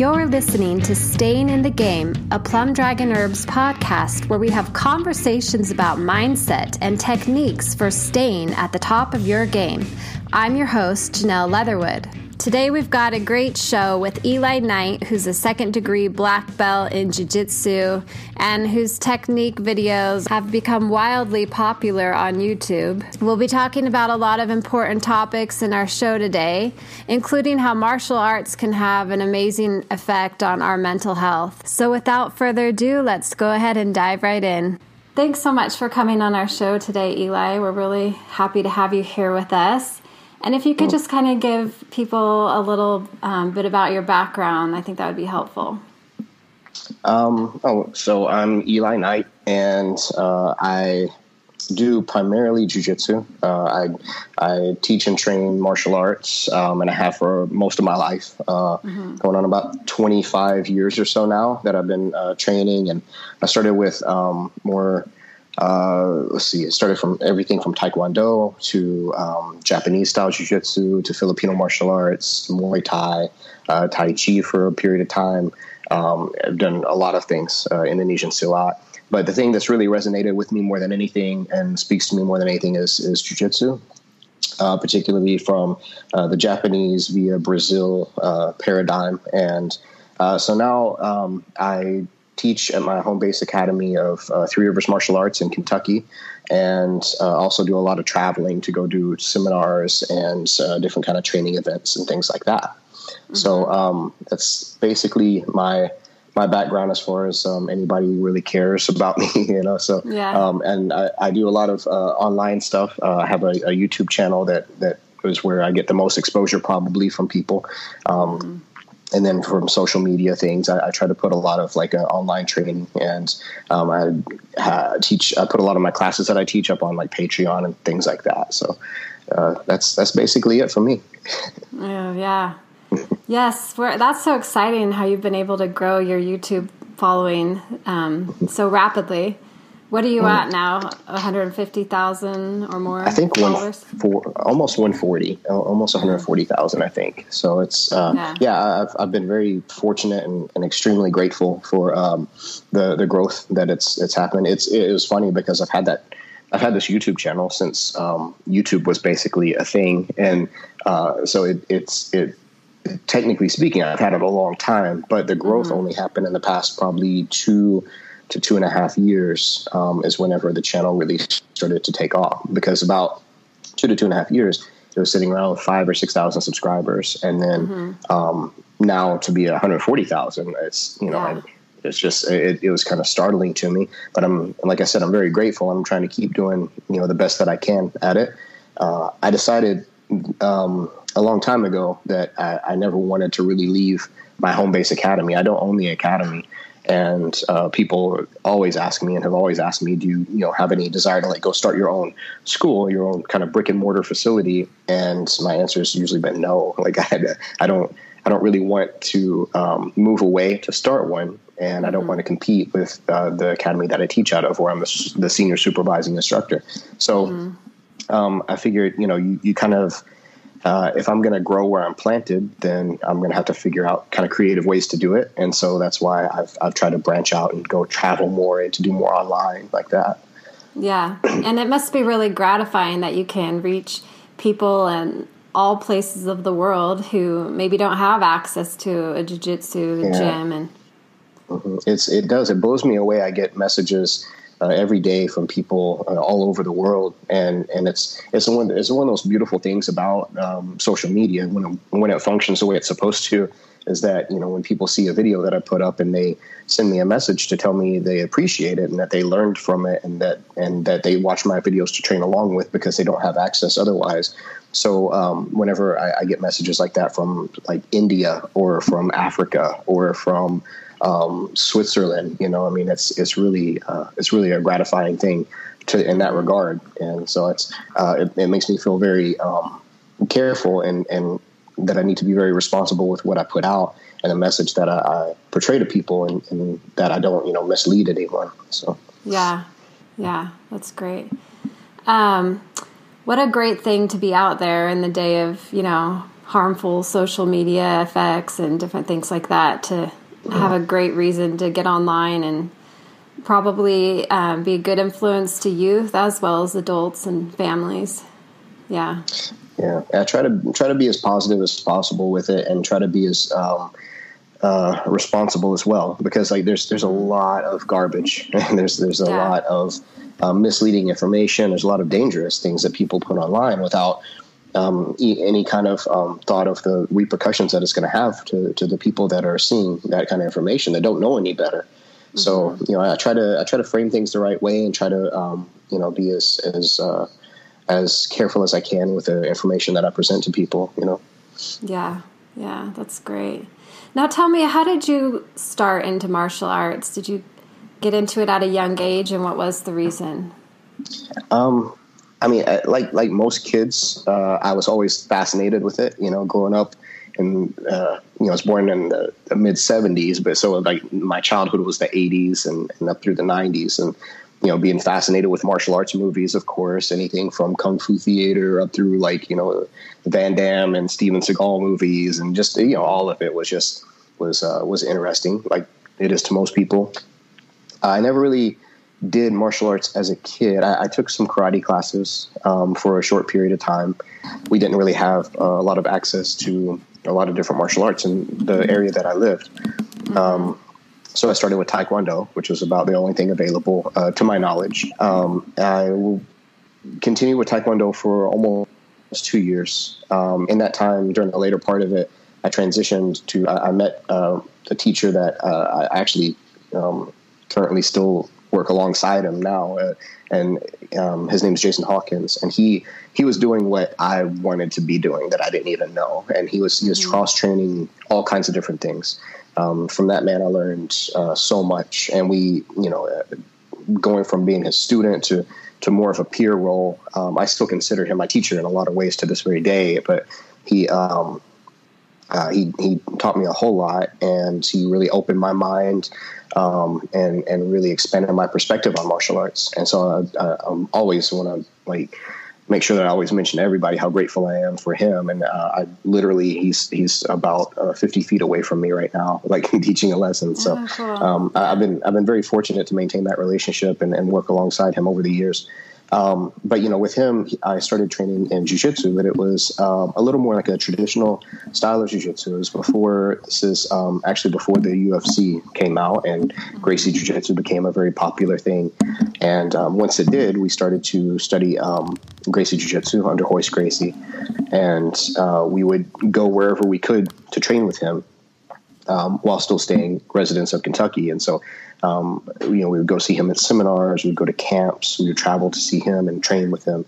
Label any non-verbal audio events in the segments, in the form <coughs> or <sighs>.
You're listening to Staying in the Game, a Plum Dragon Herbs podcast where we have conversations about mindset and techniques for staying at the top of your game. I'm your host, Janelle Leatherwood. Today we've got a great show with Eli Knight, who's a second degree black belt in Jiu Jitsu and whose technique videos have become wildly popular on YouTube. We'll be talking about a lot of important topics in our show today, including how martial arts can have an amazing effect on our mental health. So without further ado, let's go ahead and dive right in. Thanks so much for coming on our show today, Eli. We're really happy to have you here with us. And if you could just kind of give people a little um, bit about your background, I think that would be helpful. Um, oh, so I'm Eli Knight, and uh, I do primarily jujitsu. Uh, I I teach and train martial arts, um, and I have for most of my life, uh, mm-hmm. going on about 25 years or so now that I've been uh, training. And I started with um, more uh, let's see, it started from everything from Taekwondo to um, Japanese style Jiu Jitsu to Filipino martial arts, Muay Thai, uh, Tai Chi for a period of time. Um, I've done a lot of things, uh, Indonesian Silat. But the thing that's really resonated with me more than anything and speaks to me more than anything is, is Jiu Jitsu. Uh, particularly from uh, the Japanese via Brazil uh, paradigm. And uh, so now um, I teach at my home base academy of uh, Three Rivers Martial Arts in Kentucky, and uh, also do a lot of traveling to go do seminars and uh, different kind of training events and things like that. Mm-hmm. So um, that's basically my my background as far as um, anybody really cares about <laughs> me, you know. So yeah. um, and I, I, do a lot of uh, online stuff. Uh, I have a, a, YouTube channel that that is where I get the most exposure probably from people. Um, mm-hmm and then from social media things, I, I, try to put a lot of like uh, online training, and um, I uh, teach. I put a lot of my classes that I teach up on like Patreon and things like that. So uh, that's that's basically it for me. <laughs> oh, yeah, yes, that's so exciting how you've been able to grow your YouTube following um, so rapidly. What are you mm. at now? 150,000 or more? I think one for, almost 140, almost 140,000, I think. So it's, uh, yeah, yeah I've, I've been very fortunate and, and extremely grateful for um, the, the growth that it's, it's happened. It's, it was funny because I've had that, I've had this YouTube channel since um, YouTube was basically a thing. And uh, so it, it's, it, technically speaking, I've had it a long time, but the growth mm-hmm. only happened in the past probably two, to two and a half years um, is whenever the channel really started to take off. Because about two to two and a half years, it was sitting around five or six thousand subscribers, and then mm-hmm. um, now to be one hundred forty thousand, it's you know. Yeah. it's just it, it was kind of startling to me, but I'm like I said, I'm very grateful. I'm trying to keep doing you know the best that I can at it. Uh, I decided um, a long time ago that I, I, never wanted to really leave my home base academy. I don't own the academy, and uh, people always ask me and have always asked me, do you, you know, have any desire to like go start your own school, your own kind of brick and mortar facility? And my answer has usually been no. <laughs> Like I, I don't, I don't really want to um, move away to start one, and I don't mm-hmm. want to compete with uh, the academy that I teach out of, where I'm the, the senior supervising instructor. So mm-hmm. um, I figured, you know, you, you kind of uh, if I'm going to grow where I'm planted, then I'm going to have to figure out kind of creative ways to do it. And so that's why I've, I've tried to branch out and go travel more and to do more online like that. Yeah. <clears throat> And it must be really gratifying that you can reach people in all places of the world who maybe don't have access to a jiu-jitsu yeah. gym and mm-hmm. it's it does it blows me away i get messages uh, every day from people uh, all over the world, and and it's it's one it's one of those beautiful things about um, social media when it, when it functions the way it's supposed to is that you know when people see a video that I put up and they send me a message to tell me they appreciate it and that they learned from it and that and that they watch my videos to train along with because they don't have access otherwise. So um, whenever I, I, get messages like that from like India or from Africa or from um, Switzerland. You know, I mean, it's it's really uh, it's really a gratifying thing to in that regard, and so it's uh, it, it, makes me feel very um, careful and and that I need to be very responsible with what I put out and the message that I, I portray to people, and, and that I don't you know mislead anyone. So yeah, yeah, that's great. Um, what a great thing to be out there in the day of you know harmful social media effects and different things like that to have a great reason to get online and probably um, be a good influence to youth as well as adults and families. Yeah. Yeah, I try to try to be as positive as possible with it, and try to be as um, uh, responsible as well, because like there's there's a lot of garbage, <laughs> and there's there's a yeah. lot of um, misleading information. There's a lot of dangerous things that people put online without um, any kind of um, thought of the repercussions that it's going to have to, to the people that are seeing that kind of information that don't know any better. Mm-hmm. So you know, I try to I try to frame things the right way and try to um, you know be as as uh, as careful as I can with the information that I present to people. You know. Yeah, yeah, that's great. Now, tell me, how did you start into martial arts? Did you get into it at a young age, and what was the reason? Um, I mean, like like most kids, uh, I was always fascinated with it. You know, growing up, and uh, you know, I was born in the, the mid '70s, but so like my childhood was the '80s and, and up through the '90s, and you know, being fascinated with martial arts movies, of course, anything from kung fu theater up through like you know, Van Damme and Steven Seagal movies, and just you know, all of it was just was uh, was interesting, like it is to most people. I never really did martial arts as a kid. I, I took some karate classes um, for a short period of time. We didn't really have uh, a lot of access to a lot of different martial arts in the area that I lived. Um, so I started with Taekwondo, which was about the only thing available uh, to my knowledge. Um, I will continue with Taekwondo for almost two years. Um, in that time, during the later part of it, I transitioned to, I, I met uh, a teacher that uh, I actually um, currently still work alongside him now, uh, and um, his name is Jason Hawkins, and he he was doing what I wanted to be doing that I didn't even know, and he was he was mm-hmm. cross training all kinds of different things. Um, from that man, I learned uh, so much, and we, you know, uh, going from being his student to to more of a peer role. Um, I still consider him my teacher in a lot of ways to this very day, but he. Um, uh, he he taught me a whole lot, and he really opened my mind um, and and really expanded my perspective on martial arts. And so I, I I'm always want to like make sure that I always mention to everybody how grateful I am for him. And uh, I literally he's he's about uh, 50 feet away from me right now, <laughs> like teaching a lesson. So um, I've been I've been very fortunate to maintain that relationship and, and work alongside him over the years. Um, but you know, with him, I started training in jujitsu, but it was um, a little more like a traditional style of jujitsu. It was before this is um, actually before the UFC came out, and Gracie Jiu-Jitsu became a very popular thing. And um, once it did, we started to study um, Gracie Jiu-Jitsu under Royce Gracie, and uh, we would go wherever we could to train with him. Um, while still staying residents of Kentucky, and so um, you know, we would go see him at seminars, we would go to camps, we would travel to see him and train with him.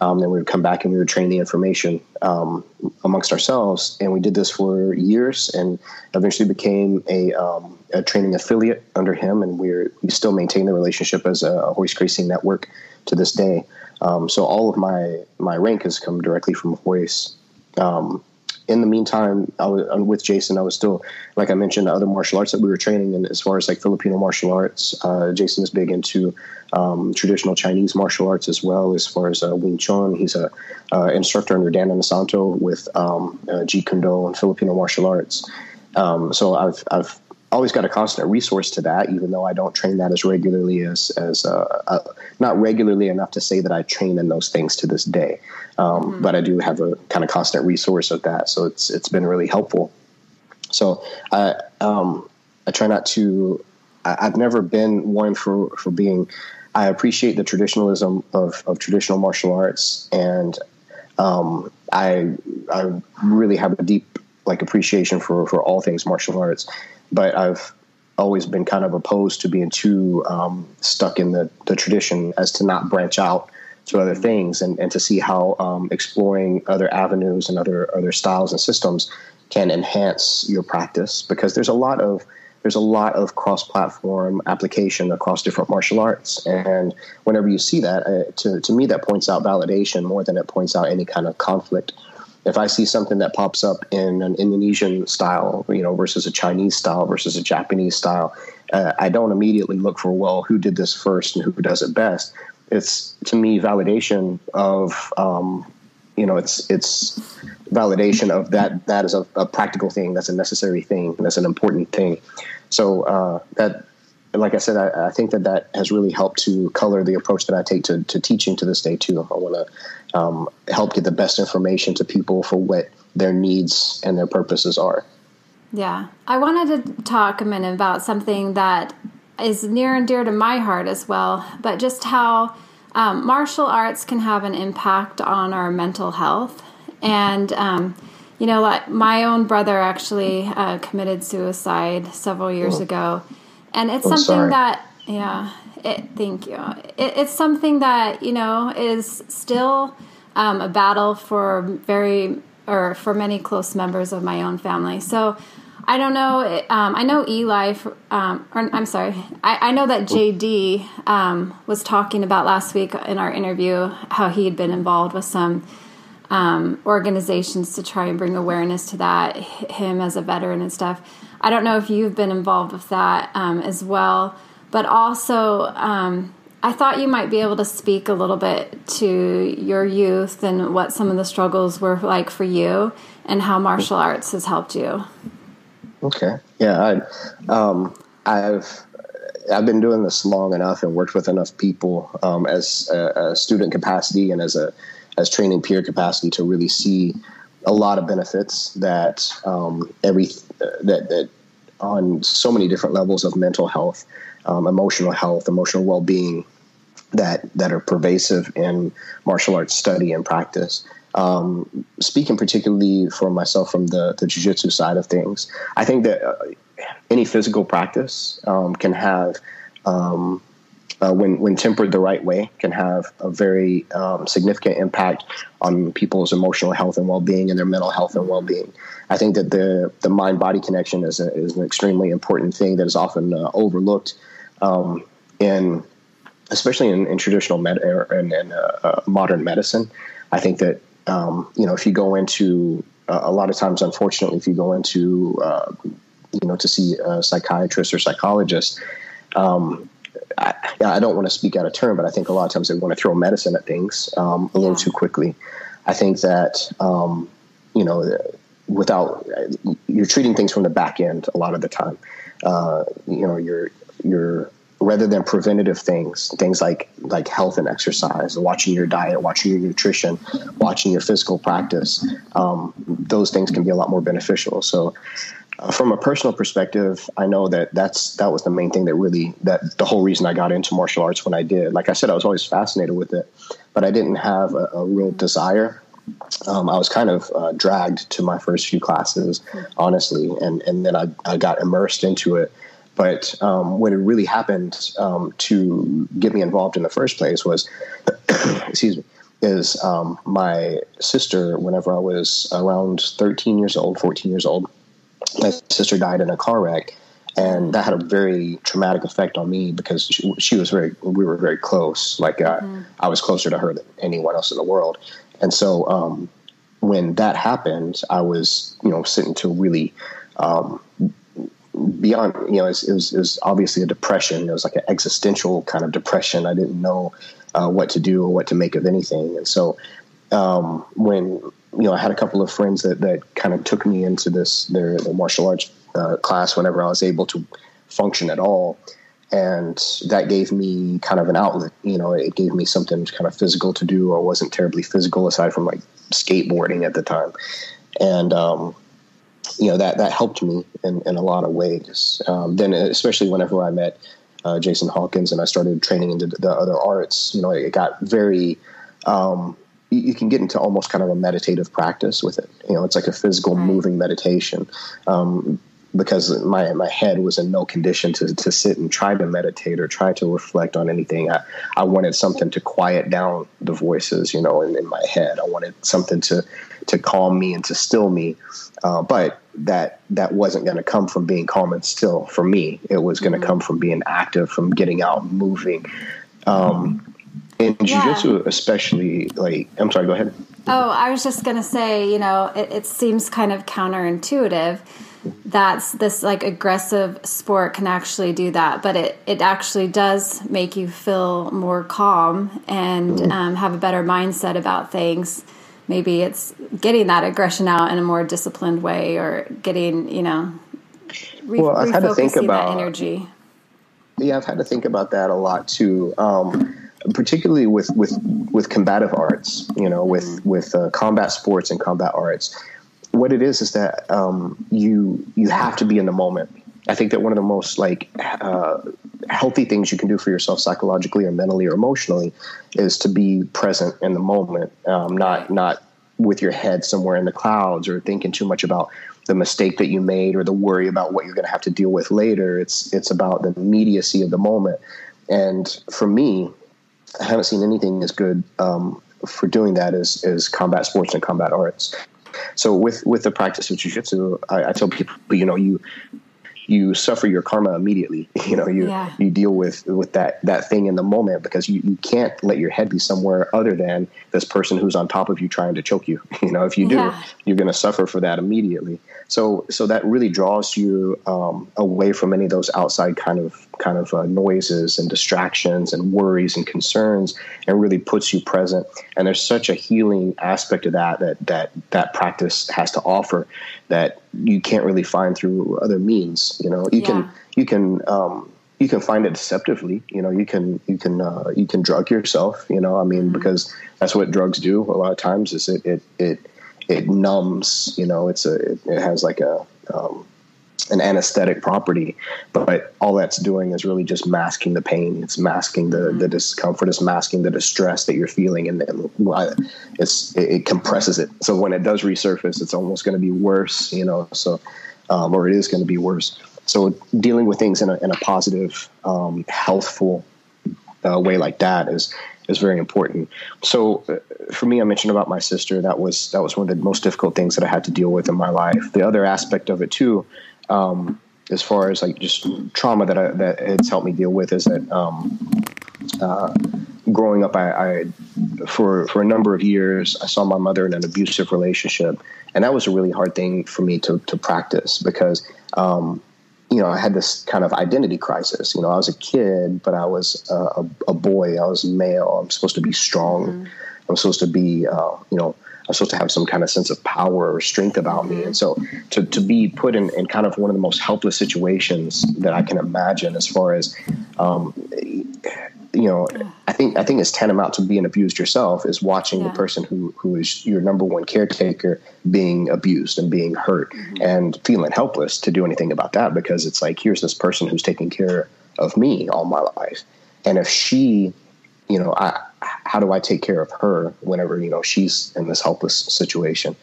Um, then we would come back and we would train the information um, amongst ourselves. And we did this for years and eventually became a, um, a training affiliate under him. And we're, we still maintain the relationship as a Royce Gracie network to this day. Um, so all of my, my rank has come directly from Royce. Um, in the meantime, I was with Jason. I was still, like I mentioned, the other martial arts that we were training in, as far as like Filipino martial arts. Uh, Jason is big into um, traditional Chinese martial arts as well, as far as uh, Wing Chun. He's a uh, instructor under Dan Inosanto with um, uh, Jeet Kune Do and Filipino martial arts. Um, so I've I've always got a constant resource to that, even though I don't train that as regularly as as uh, uh, not regularly enough to say that I train in those things to this day. Um, mm-hmm. But I do have a kind of constant resource of that, so it's it's been really helpful. So I um, I try not to. I, I've never been one for for being. I appreciate the traditionalism of, of traditional martial arts, and um, I I really have a deep like appreciation for for all things martial arts but I've always been kind of opposed to being too um, stuck in the, the tradition as to not branch out to other things and, and to see how um, exploring other avenues and other other styles and systems can enhance your practice because there's a lot of there's a lot of cross-platform application across different martial arts. And whenever you see that uh, to, to me that points out validation more than it points out any kind of conflict if I see something that pops up in an Indonesian style, you know, versus a Chinese style versus a Japanese style, uh, I don't immediately look for well, who did this first and who does it best. It's to me validation of um, you know, it's it's validation of that that is a, a, practical thing. That's a necessary thing. That's an important thing. So uh, that, like I said, I, I, think that that has really helped to color the approach that I take to, to teaching to this day too. I want to um, help get the best information to people for what their needs and their purposes are. Yeah, I wanted to talk a minute about something that is near and dear to my heart as well, but just how um, martial arts can have an impact on our mental health. And, um, you know, like my own brother actually uh, committed suicide several years oh. ago. And it's something sorry. that, yeah, it, thank you. It, it's something that, you know, is still um, a battle for very, or for many close members of my own family. So, I don't know. Um, I know Eli, um, or I'm sorry. I, I know that JD um, was talking about last week in our interview how he had been involved with some um, organizations to try and bring awareness to that, him as a veteran and stuff. I don't know if you've been involved with that um, as well, but also um, I thought you might be able to speak a little bit to your youth and what some of the struggles were like for you and how martial arts has helped you. Okay. Yeah. I, um, I've I've been doing this long enough and worked with enough people um, as a, a, student capacity and as a as training peer capacity to really see a lot of benefits that um, every that that on so many different levels of mental health, um, emotional health, emotional well being that that are pervasive in martial arts study and practice. Um, speaking particularly for myself from the the jujitsu side of things, I think that uh, any physical practice um, can have. Uh, when when tempered the right way, can have a very um, significant impact on people's emotional health and well being and their mental health and well being. I think that the the mind body connection is a, is an extremely important thing that is often uh, overlooked um, in especially in, in traditional med in, in uh, uh, modern medicine. I think that um, you know, if you go into uh, a lot of times, unfortunately, if you go into uh, you know to see a psychiatrist or psychologist, um, I, I, don't want to speak out of turn, but I think a lot of times they want to throw medicine at things um, a little too quickly. I think that um, you know, without you're treating things from the back end a lot of the time. Uh, you know, you're you're rather than preventative things, things like like health and exercise, watching your diet, watching your nutrition, watching your physical practice, um, those things can be a lot more beneficial. So, from a personal perspective, I know that that's that was the main thing that really that the whole reason I got into martial arts when I did. Like I said, I was always fascinated with it, but I didn't have a, a real desire. Um, I was kind of uh, dragged to my first few classes, honestly, and and then I, I got immersed into it but um, what really happened um, to get me involved in the first place was, <coughs> excuse me, is um, my sister, whenever I was around 13 years old, 14 years old, my sister died in a car wreck. And that had a very traumatic effect on me because she, she was very, we were very close. Like uh, mm-hmm. I was closer to her than anyone else in the world. And so um, when that happened, I was, you know, sitting to really um, beyond, you know, it was, it was, it was, obviously a depression. It was like an existential kind of depression. I didn't know uh, what to do or what to make of anything. And so um, when, you know, I had a couple of friends that, that kind of took me into this, their, their martial arts uh, class whenever I was able to function at all. And that gave me kind of an outlet. You know, it gave me something kind of physical to do. I wasn't terribly physical aside from like skateboarding at the time. And, um, you know that that helped me in, in a lot of ways. Um, then, especially whenever I met uh, Jason Hawkins and I started training into the other arts, you know, it got very. Um, you, can get into almost kind of a meditative practice with it. You know, it's like a physical, moving meditation. Um, because my my head was in no condition to to sit and try to meditate or try to reflect on anything. I, I wanted something to quiet down the voices, you know, in, in my head. I wanted something to to calm me and to still me. Uh, but that that wasn't going to come from being calm and still for me. It was going to mm-hmm. come from being active, from getting out, moving. Um, in yeah. jiu-jitsu especially like i'm sorry go ahead oh i was just going to say you know it, it seems kind of counterintuitive that's this like aggressive sport can actually do that but it, it actually does make you feel more calm and mm-hmm. um, have a better mindset about things maybe it's getting that aggression out in a more disciplined way or getting, you know, re- well, I've had to think about energy. Yeah, I've had to think about that a lot too. Um, particularly with, with, with combative arts, you know, with, mm-hmm. with uh, combat sports and combat arts, what it is is that um, you you have to be in the moment. I think that one of the most like uh, healthy things you can do for yourself psychologically or mentally or emotionally is to be present in the moment, um, not not with your head somewhere in the clouds or thinking too much about the mistake that you made or the worry about what you're going to have to deal with later. It's it's about the immediacy of the moment. And for me, I haven't seen anything as good um, for doing that as, as combat sports and combat arts. So with with the practice of jujitsu, I, I tell people, you know, you you suffer your karma immediately. <laughs> You know, you yeah. you deal with with that that thing in the moment because you, you can't let your head be somewhere other than this person who's on top of you trying to choke you. <laughs> You know, if you do, yeah. you're going to suffer for that immediately. So so that really draws you um, away from any of those outside kind of kind of uh, noises and distractions and worries and concerns, and really puts you present. And there's such a healing aspect of that that that that practice has to offer that you can't really find through other means. You know, you yeah. can you can um, you can find it deceptively. You know, you can you can uh, you can drug yourself. You know, I mean, mm-hmm. because that's what drugs do a lot of times. Is it it it it numbs. You know, it's a it, it has like a um, an anesthetic property, but all that's doing is really just masking the pain. It's masking the, the discomfort. It's masking the distress that you're feeling, and, it's it, it, compresses it. So when it does resurface, it's almost going to be worse. You know, so um, or it is going to be worse. So dealing with things in a in a positive, um, healthful uh, way like that is is very important. So uh, for me, I mentioned about my sister. That was that was one of the most difficult things that I had to deal with in my life. The other aspect of it too um, as far as like just trauma that I, that it's helped me deal with is that um, uh, growing up, I, I, for for a number of years I saw my mother in an abusive relationship, and that was a really hard thing for me to to practice because. Um, you know, I had this kind of identity crisis. You know, I was a kid, but I was a, a, a boy. I was male. I'm supposed to be strong. Mm-hmm. I'm supposed to be, uh, you know, I'm supposed to have some kind of sense of power or strength about me. And so to, to be put in, in kind of one of the most helpless situations that I can imagine as far as, um, you know, I think, I think it's tantamount to being abused yourself is watching yeah. the person who, who is your number one caretaker being abused and being hurt mm-hmm. and feeling helpless to do anything about that because it's like, here's this person who's taking care of me all my life. And if she, you know, I, how do I take care of her whenever you know she's in this helpless situation?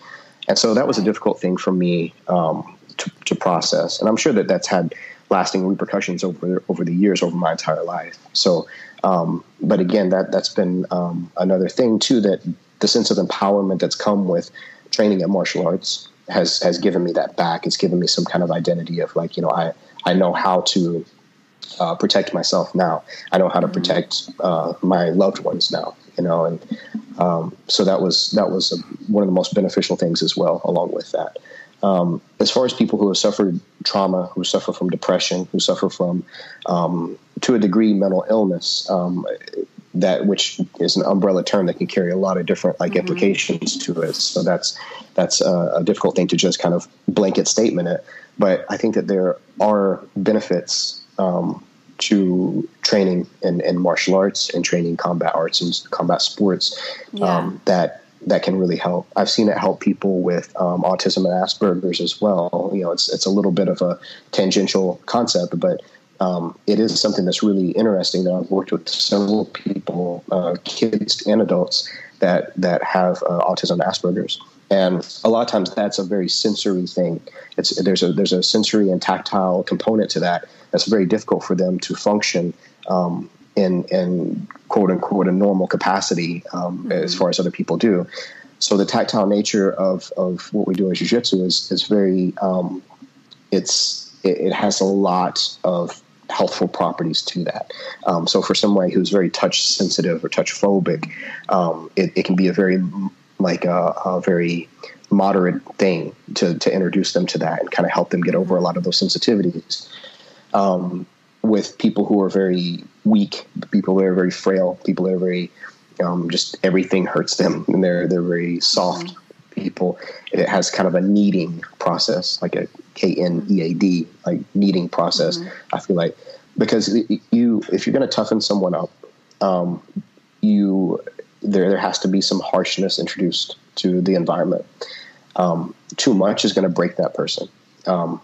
And so that was a difficult thing for me um, to, to, process, and I'm sure that that's had lasting repercussions over over the years, over my entire life. So, um, but again, that that's been um, another thing too that the sense of empowerment that's come with training at martial arts has has given me that back. It's given me some kind of identity of like you know I I know how to uh, protect myself now. I know how to mm-hmm. protect uh, my loved ones now. You know, and um, so that was that was a, one of the most beneficial things as well. Along with that, um, as far as people who have suffered trauma, who suffer from depression, who suffer from, um, to a degree, mental illness, um, that which is an umbrella term that can carry a lot of different like mm-hmm. implications to it. So that's that's a, a, difficult thing to just kind of blanket statement it. But I think that there are benefits um, to training in, in, martial arts and training combat arts and combat sports yeah. um, that that can really help. I've seen it help people with um, autism and Asperger's as well. You know, it's it's a little bit of a tangential concept, but um, it is something that's really interesting. That I've worked with several people, uh, kids and adults, that that have uh, autism and Asperger's, and a lot of times that's a very sensory thing. It's there's a there's a sensory and tactile component to that that's very difficult for them to function um, in in quote unquote a normal capacity um, mm-hmm. as far as other people do. So the tactile nature of of what we do in jiu-jitsu is is very um, it's it, it, has a lot of healthful properties to that. Um, so for somebody who's very touch sensitive or touch phobic, um, it, it, can be a very like a, a very moderate thing to, to introduce them to that and kind of help them get over a lot of those sensitivities. Um, with people who are very weak, people who are very frail, people who are very um, just everything hurts them, and they're they're very soft mm-hmm. people. It has kind of a kneading process, like a K N E A D, like kneading process. Mm-hmm. I feel like because you, if you're going to toughen someone up, um, you there there has to be some harshness introduced to the environment. Um, too much is going to break that person, um,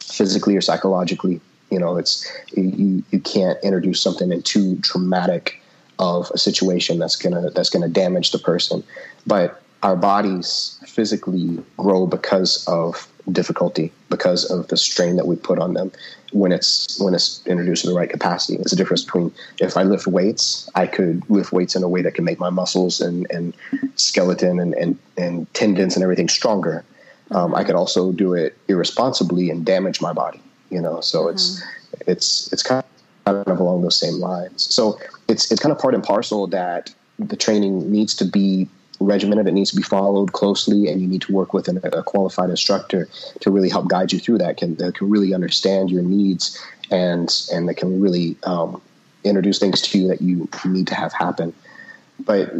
physically or psychologically. You know, it's you you can't introduce something in too traumatic of a situation that's gonna that's gonna damage the person. But our bodies physically grow because of difficulty, because of the strain that we put on them when it's when it's introduced in the right capacity. There's a difference between if I lift weights, I could lift weights in a way that can make my muscles and, and skeleton and, and, and tendons and everything stronger. Um, I could also do it irresponsibly and damage my body. You know, so mm-hmm. it's it's it's kind of along those same lines. So it's it's kind of part and parcel that the training needs to be regimented. It needs to be followed closely, and you need to work with an, a qualified instructor to really help guide you through that. Can that can really understand your needs and and that can really um, introduce things to you that you need to have happen. But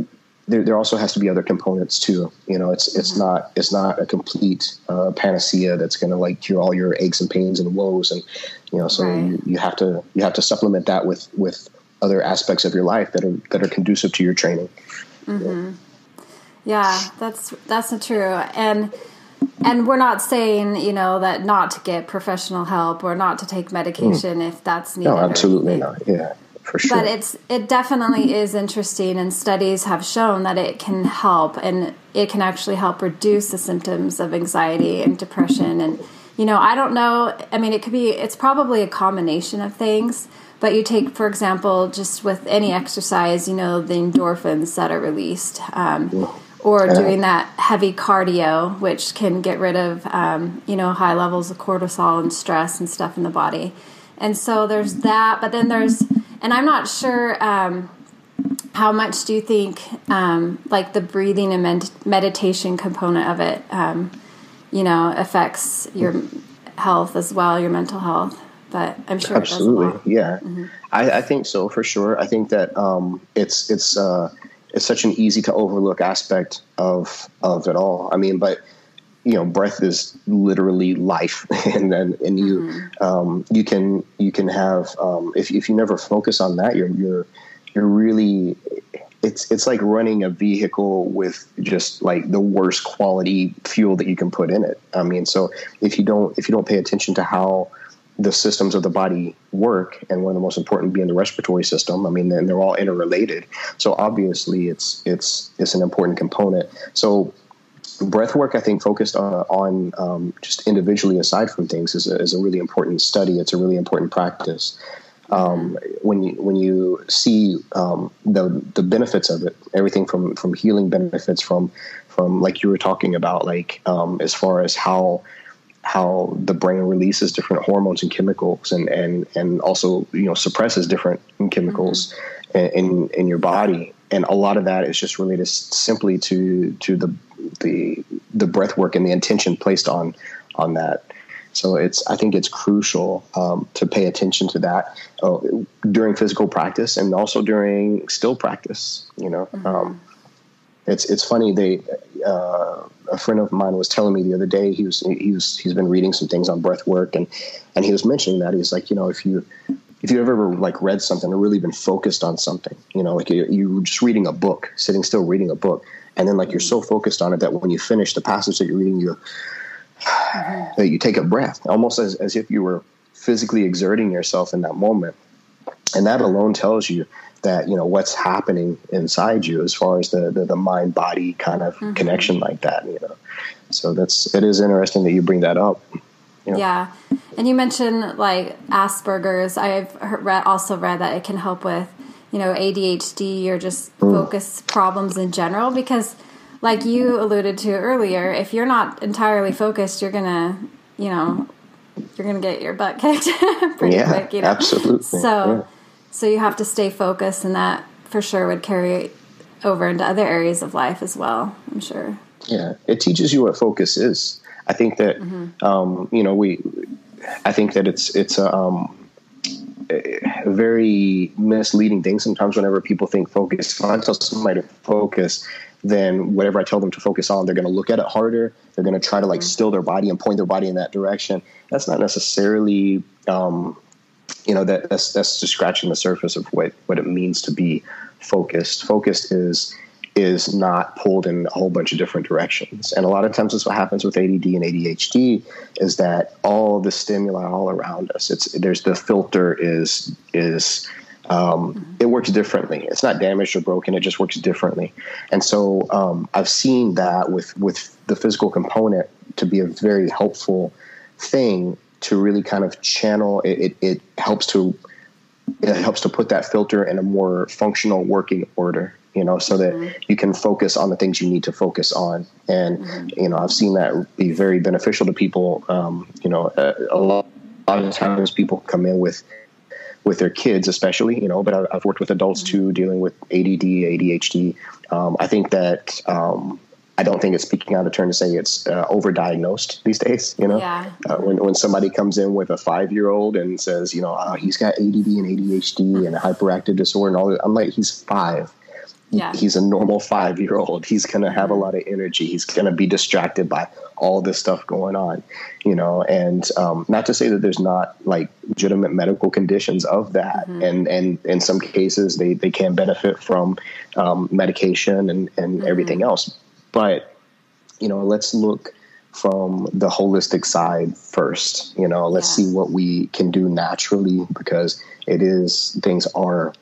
there, there also has to be other components too. You know, it's it's mm-hmm. not it's not a complete uh, panacea that's going to like cure all your aches and pains and woes, and you know, so right. you, you have to you have to supplement that with with other aspects of your life that are that are conducive to your training. Mm-hmm. Yeah, that's that's not true, and and we're not saying you know that not to get professional help or not to take medication mm. if that's needed. No, absolutely not. Yeah for sure. But it's it definitely is interesting, and studies have shown that it can help, and it can actually help reduce the symptoms of anxiety and depression. And you know, I don't know. I mean, it could be. It's probably a combination of things. But you take, for example, just with any exercise, you know, the endorphins that are released. Um, or doing that heavy cardio, which can get rid of um, you know high levels of cortisol and stress and stuff in the body. And so there's that, but then there's and I'm not sure um, how much do you think um, like the breathing and med- meditation component of it, um, you know, affects your health as well, your mental health. But I'm sure absolutely, yeah. Mm-hmm. I, I, think so for sure. I think that um, it's it's uh, it's such an easy to overlook aspect of of it all. I mean, but you know breath is literally life <laughs> and then and you mm-hmm. um, you can you can have um, if, if you never focus on that you're you're you're really it's it's like running a vehicle with just like the worst quality fuel that you can put in it i mean so if you don't if you don't pay attention to how the systems of the body work and one of the most important being the respiratory system i mean and they're all interrelated so obviously it's it's it's an important component so breath work, I think, focused on, on um, just individually aside from things is a, is a really important study. It's a really important practice. Um, when you when you see um, the the benefits of it, everything from from healing benefits from from like you were talking about, like um, as far as how how the brain releases different hormones and chemicals, and and and also you know suppresses different chemicals mm-hmm. in in your body, and a lot of that is just related simply to to the the the breath work and the intention placed on on that. So it's I think it's crucial um, to pay attention to that uh, during physical practice and also during still practice. You know, mm-hmm. um, it's it's funny. They uh, a friend of mine was telling me the other day he was he was he's been reading some things on breath work and and he was mentioning that he's like you know if you if you've ever like read something or really been focused on something, you know, like you, you were just reading a book, sitting still reading a book, and then like you're so focused on it that when you finish the passage that you're reading, you mm-hmm. <sighs> you take a breath, almost as as if you were physically exerting yourself in that moment, and that alone tells you that you know what's happening inside you as far as the the, the mind body kind of mm-hmm. connection like that, you know. So that's it is interesting that you bring that up. You know? Yeah, and you mentioned like Asperger's. I've read, also read that it can help with you know ADHD or just mm. focus problems in general because like you alluded to earlier if you're not entirely focused you're gonna you know you're gonna get your butt kicked <laughs> pretty yeah, quick you know absolutely so yeah. So you have to stay focused and that for sure would carry over into other areas of life as well i'm sure yeah it teaches you what focus is i think that mm-hmm. um, you know we i think that it's it's a um, very misleading thing sometimes whenever people think focus. If I tell somebody to focus, then whatever I tell them to focus on, they're going to look at it harder. They're going to try to like mm-hmm. still their body and point their body in that direction. That's not necessarily, um, you know, that that's that's just scratching the surface of what what it means to be focused. Focused is is not pulled in a whole bunch of different directions. And a lot of times that's what happens with ADD and ADHD is that all the stimuli all around us, it's there's the filter is is um, it works differently. It's not damaged or broken. It just works differently. And so um, I've seen that with with the physical component to be a very helpful thing to really kind of channel. It, it, it helps to it helps to put that filter in a more functional working order you know, so that mm-hmm. you can focus on the things you need to focus on. And, mm-hmm. you know, I've seen that be very beneficial to people. Um, you know, a, a, lot, a, lot, of times people come in with, with their kids, especially, you know, but I've, worked with adults mm-hmm. too, dealing with ADD, ADHD. Um, I think that, um, I don't think it's speaking out of turn to say it's uh, overdiagnosed these days. You know, yeah. uh, when when somebody comes in with a five year old and says, you know, oh, he's got ADD and ADHD and a hyperactive disorder and all that, I'm like, he's five yeah. he's a normal five year old. He's going to have a lot of energy. He's going to be distracted by all this stuff going on, you know. And um, not to say that there's not like legitimate medical conditions of that, mm-hmm. and and in some cases they they can benefit from um, medication and and mm-hmm. everything else. But you know, let's look from the holistic side first. You know, let's yeah. see what we can do naturally because it is things are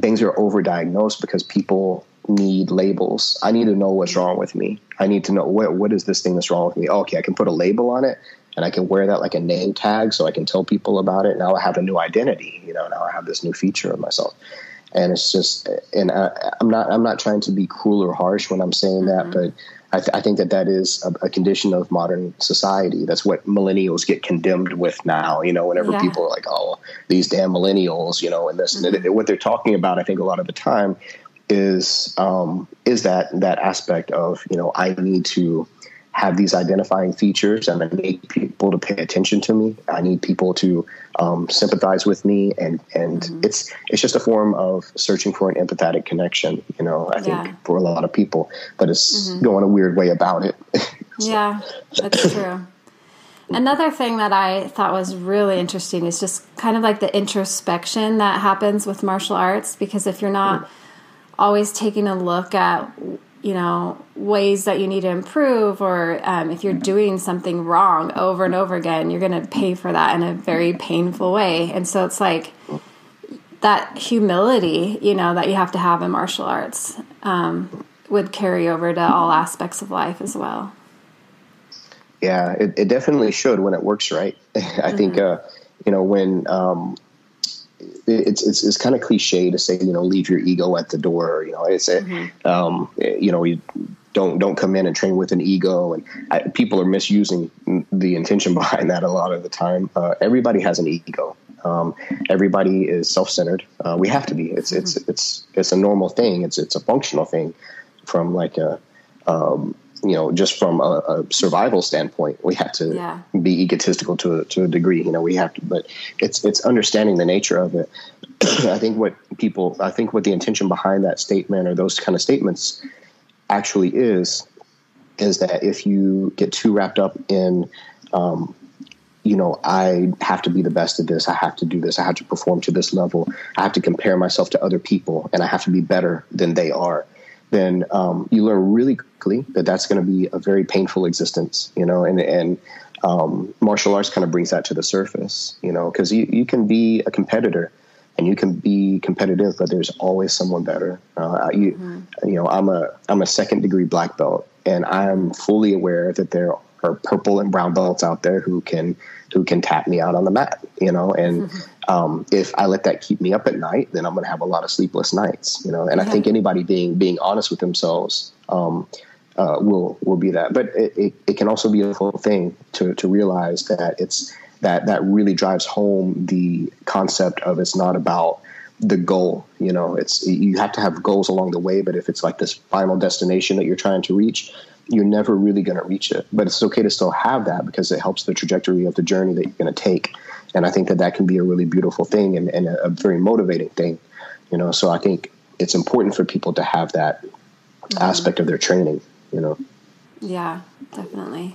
things are overdiagnosed because people need labels. I need to know what's wrong with me. I need to know what what is this thing that's wrong with me. okay, I can put a label on it and I can wear that like a name tag so I can tell people about it. Now I have a new identity. You know, now I have this new feature of myself. And it's just, and I, am not, I'm not trying to be cruel or harsh when I'm saying mm-hmm. that, but I, th- I, think that that is a, a, condition of modern society. That's what millennials get condemned with now. You know, whenever yeah. people are like, "Oh, these damn millennials," you know, and this, mm-hmm. and it, what they're talking about, I think a lot of the time is um, is that that aspect of you know I need to have these identifying features and I need people to pay attention to me. I need people to um, sympathize with me and and mm-hmm. it's it's just a form of searching for an empathetic connection, you know, I think yeah. for a lot of people. But it's mm-hmm. going a weird way about it. <laughs> so. Yeah, that's true. Another thing that I thought was really interesting is just kind of like the introspection that happens with martial arts because if you're not mm-hmm. always taking a look at you know ways that you need to improve or um, if you're doing something wrong over and over again you're going to pay for that in a very painful way. And so it's like that humility you know that you have to have in martial arts um, would carry over to all aspects of life as well. Yeah it, it definitely should when it works right. <laughs> I mm-hmm. think uh, you know when um, it's it's, it's kind of cliche to say you know leave your ego at the door you know it's mm-hmm. um, you know you don't don't come in and train with an ego and I, people are misusing the intention <laughs> behind that a lot of the time. Uh, everybody has an ego. Um, everybody is self-centered. Uh, we have to be. It's mm-hmm. it's it's it's a normal thing. It's it's a functional thing from like a um, you know, just from a, a survival standpoint, we have to yeah. be egotistical to a, to a degree. You know, we have to, but it's it's understanding the nature of it. <clears throat> I think what people, I think what the intention behind that statement or those kind of statements actually is, is that if you get too wrapped up in, um, you know, I have to be the best at this. I have to do this. I have to perform to this level. I have to compare myself to other people, and I have to be better than they are then um, you learn really that that's going to be a very painful existence, you know, and, and um, martial arts kind of brings that to the surface, you know, because you, you can be a competitor and you can be competitive, but there's always someone better. Uh, you, mm-hmm. you know, I'm a, I'm a second degree black belt and I'm fully aware that there are purple and brown belts out there who can, who can tap me out on the mat, you know, and, mm-hmm <laughs> um, if I let that keep me up at night, then I'm going to have a lot of sleepless nights, you know. And I think anybody being being honest with themselves um, uh, will will be that. But it, it, it, can also be a full thing to to realize that it's that that really drives home the concept of it's not about the goal. You know, it's you have to have goals along the way, but if it's like this final destination that you're trying to reach, you're never really going to reach it. But it's okay to still have that because it helps the trajectory of the journey that you're going to take. And I think that that can be a really beautiful thing and, and a, a, very motivating thing, you know. So I think it's important for people to have that mm-hmm. aspect of their training, you know. Yeah, definitely.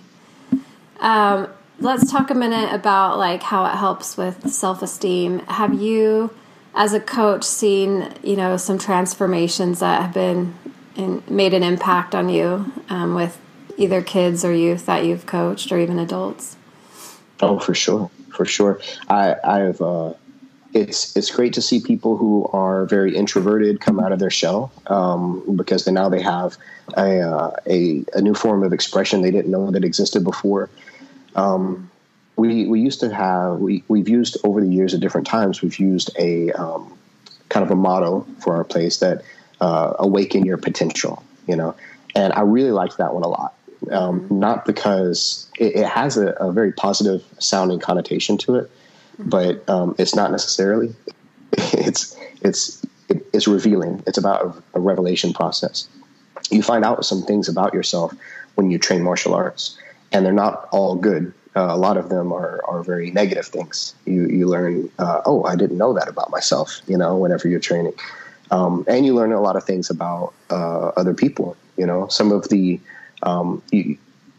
Um, let's talk a minute about like how it helps with self-esteem. Have you, as a coach, seen you know some transformations that have been in, made an impact on you um, with either kids or youth that you've coached, or even adults? Oh, for sure, for sure. I, I've. Uh, it's it's great to see people who are very introverted come out of their shell um, because they, now they have a, uh, a, a new form of expression they didn't know that existed before. Um, we we used to have we we've used over the years at different times we've used a um, kind of a motto for our place that uh, awaken your potential you know? And I really liked that one a lot. Um, not because it, it has a, a, very positive sounding connotation to it but um, it's not necessarily <laughs> it's it's it's revealing. It's about a, a revelation process you find out some things about yourself when you train martial arts and they're not all good. Uh, a lot of them are, are very negative things. You you learn, uh, oh, I didn't know that about myself. You know, whenever you're training, um, and you learn a lot of things about uh, other people. You know, some of the um, you,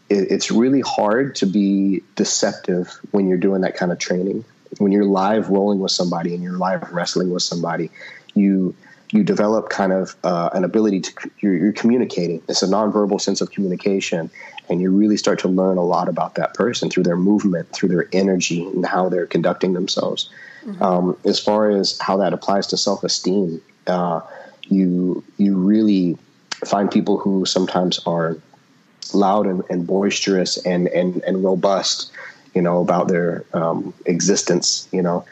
it, it's really hard to be deceptive when you're doing that kind of training. When you're live rolling with somebody and you're live wrestling with somebody, you you develop kind of uh, an ability to you're, you're, communicating. It's a nonverbal sense of communication, and you really start to learn a lot about that person through their movement, through their energy, and how they're conducting themselves. Mm-hmm. Um, as far as how that applies to self esteem, uh, you you really find people who sometimes are loud and, and boisterous and, and and robust, you know, about their um, existence. You know,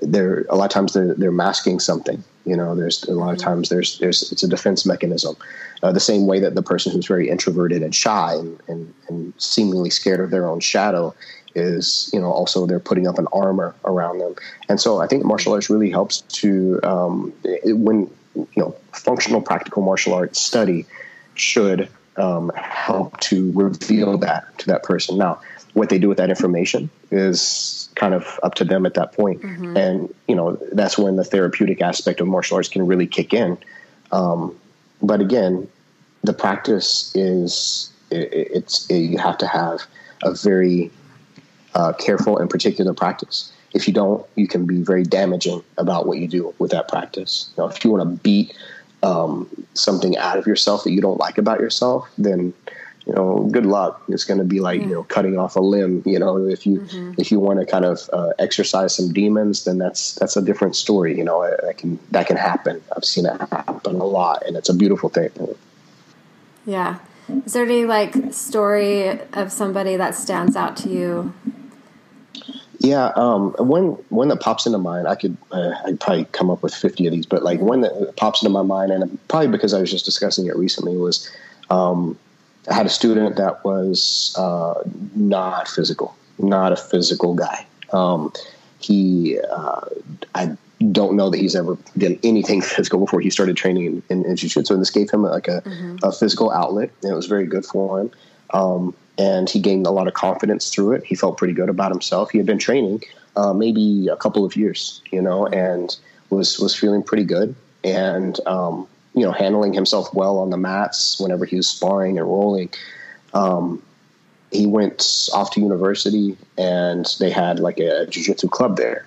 they're a lot of times they're they're masking something you know, there's a lot of mm-hmm. times there's there's it's a defense mechanism, uh, the same way that the person who's very introverted and shy and, and, and seemingly scared of their own shadow is you know also they're putting up an armor around them, and so I think martial arts really helps to um, it, when you know functional practical martial arts study should um, help to reveal that to that person. Now, what they do with that information is kind of up to them at that point. Mm-hmm. And, you know, that's when the therapeutic aspect of martial arts can really kick in. Um, but again, the practice is, it, it's, it, you have to have a very uh, careful and particular practice. If you don't, you can be very damaging about what you do with that practice. You know, if you want to beat um, something out of yourself that you don't like about yourself, then you know, good luck. It's going to be like, you know, cutting off a limb. You know, if you mm-hmm. if you want to kind of uh, exercise some demons, then that's that's a different story. You know, that can that can happen. I've seen it happen a lot, and it's a beautiful thing. Yeah. Is there any like story of somebody that stands out to you? Yeah, um, one one that pops into mind. I could uh, I'd probably come up with fifty of these, but like one that pops into my mind, and probably because I was just discussing it recently was. Um, I had a student that was uh, not physical, not a physical guy. Um, he, uh, I don't know that he's ever done anything <laughs> physical before he started training in, in, in jiu-jitsu. And this gave him like a, mm-hmm. a physical outlet, and it was very good for him. Um, and he gained a lot of confidence through it. He felt pretty good about himself. He had been training uh, maybe a couple of years, you know, and was was feeling pretty good. And um, you know, handling himself well on the mats whenever he was sparring and rolling. Um, he went off to university and they had like a jiu-jitsu club there.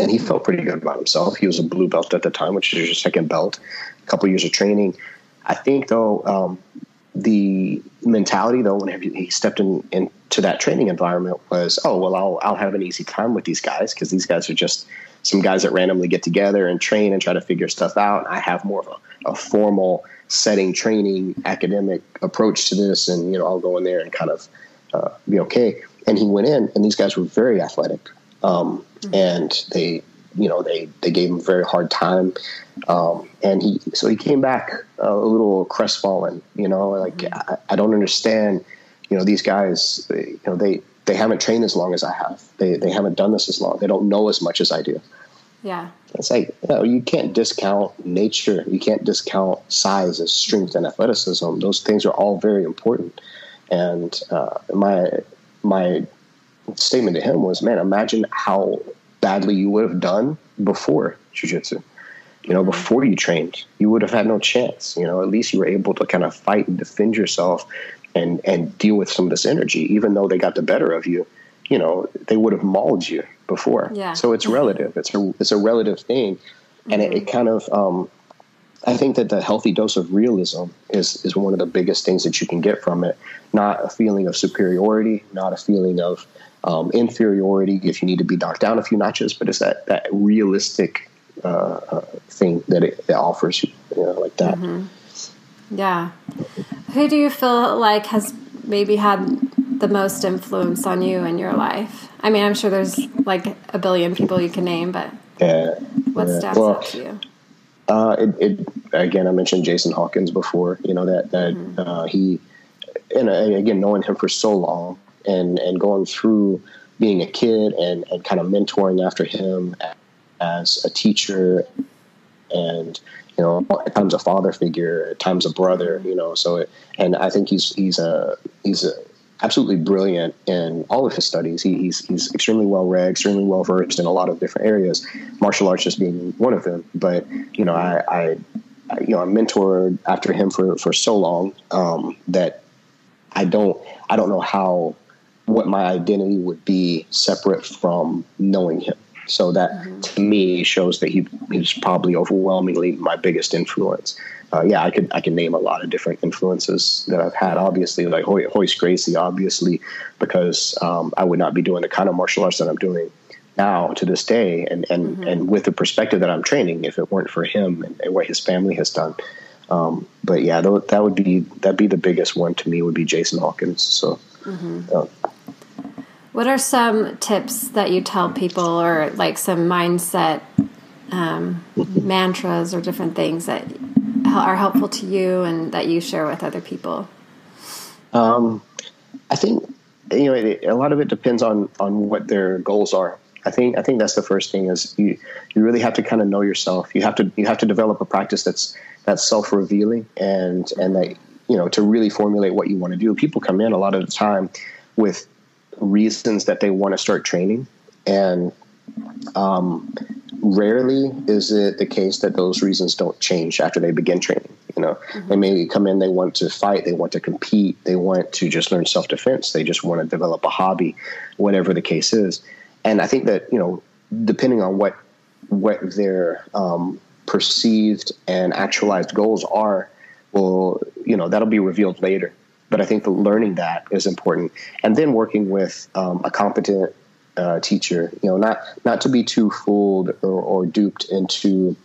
And he felt pretty good about himself. He was a blue belt at the time which is your second belt. A couple years of training. I think though um, the mentality though whenever he stepped in, into that training environment was oh well i'll, I'll have an easy time with these guys because these guys are just some guys that randomly get together and train and try to figure stuff out. I have more of a a formal setting training academic approach to this and you know i'll go in there and kind of uh, be okay. And he went in and these guys were very athletic um, mm-hmm. and they you know they they gave him a very hard time. Um, and he so he came back a little crestfallen you know like mm-hmm. I, I, don't understand you know these guys you know they they haven't trained as long as i have. They they haven't done this as long. They don't know as much as i do yeah. It's like, you, know, you can't discount nature. You can't discount size and strength and athleticism. Those things are all very important. And uh, my my statement to him was, "Man, imagine how badly you would have done before jujitsu. You know, before you trained, you would have had no chance. You know, at least you were able to kind of fight and defend yourself and and deal with some of this energy. Even though they got the better of you, you know, they would have mauled you before. Yeah. So it's relative. It's a it's a relative thing, and mm-hmm. it, it, mm-hmm. kind of. Um, I think that the healthy dose of realism is is one of the biggest things that you can get from it. Not a feeling of superiority, not a feeling of um, inferiority if you need to be knocked down a few notches, but it's that that realistic uh, uh, thing that it, it, offers you, you know, like that. Mm-hmm. Yeah. Who do you feel like has maybe had the most influence on you in your life? I mean, I'm sure there's like a billion people you can name, but yeah, what yeah. stands well, out to you? Uh, it, it, again, I mentioned Jason Hawkins before. You know that that mm-hmm. uh, he, and uh, again, knowing him for so long, and and going through being a kid and and kind of mentoring after him as a teacher and you know at times a father figure at times a brother you know so it, and i think he's he's a he's a absolutely brilliant in all of his studies he, he's he's extremely well read extremely well versed in a lot of different areas martial arts just being one of them but you know i i, I you know i mentored after him for for so long um, that i don't i don't know how what my identity would be separate from knowing him. So that mm-hmm. to me shows that he he's probably overwhelmingly my biggest influence. Uh, yeah, I could I can name a lot of different influences that I've had. Obviously, like Royce Gracie, obviously, because um, I would not be doing the kind of martial arts that I'm doing now to this day, and and mm-hmm. and with the perspective that I'm training, if it weren't for him and, and what his family has done. Um, but yeah, that would be that'd be the biggest one to me would be Jason Hawkins. So. Mm-hmm. Uh, what are some tips that you tell people, or like some mindset um, <laughs> mantras or different things that are helpful to you and that you share with other people? Um, I think you know a lot of it depends on on what their goals are. I think I think that's the first thing is you you really have to kind of know yourself. You have to you have to develop a practice that's that's self revealing and and that you know to really formulate what you want to do. People come in a lot of the time with reasons that they want to start training. And um, rarely is it the case that those reasons don't change after they begin training. You know, mm-hmm. they may come in, they want to fight, they want to compete, they want to just learn self defense, they just want to develop a hobby, whatever the case is. And I think that you know, depending on what what their um, perceived and actualized goals are, will you know that'll be revealed later but I think the learning that is important, and then working with um, a competent uh, teacher. You know, not not to be too fooled or, or duped into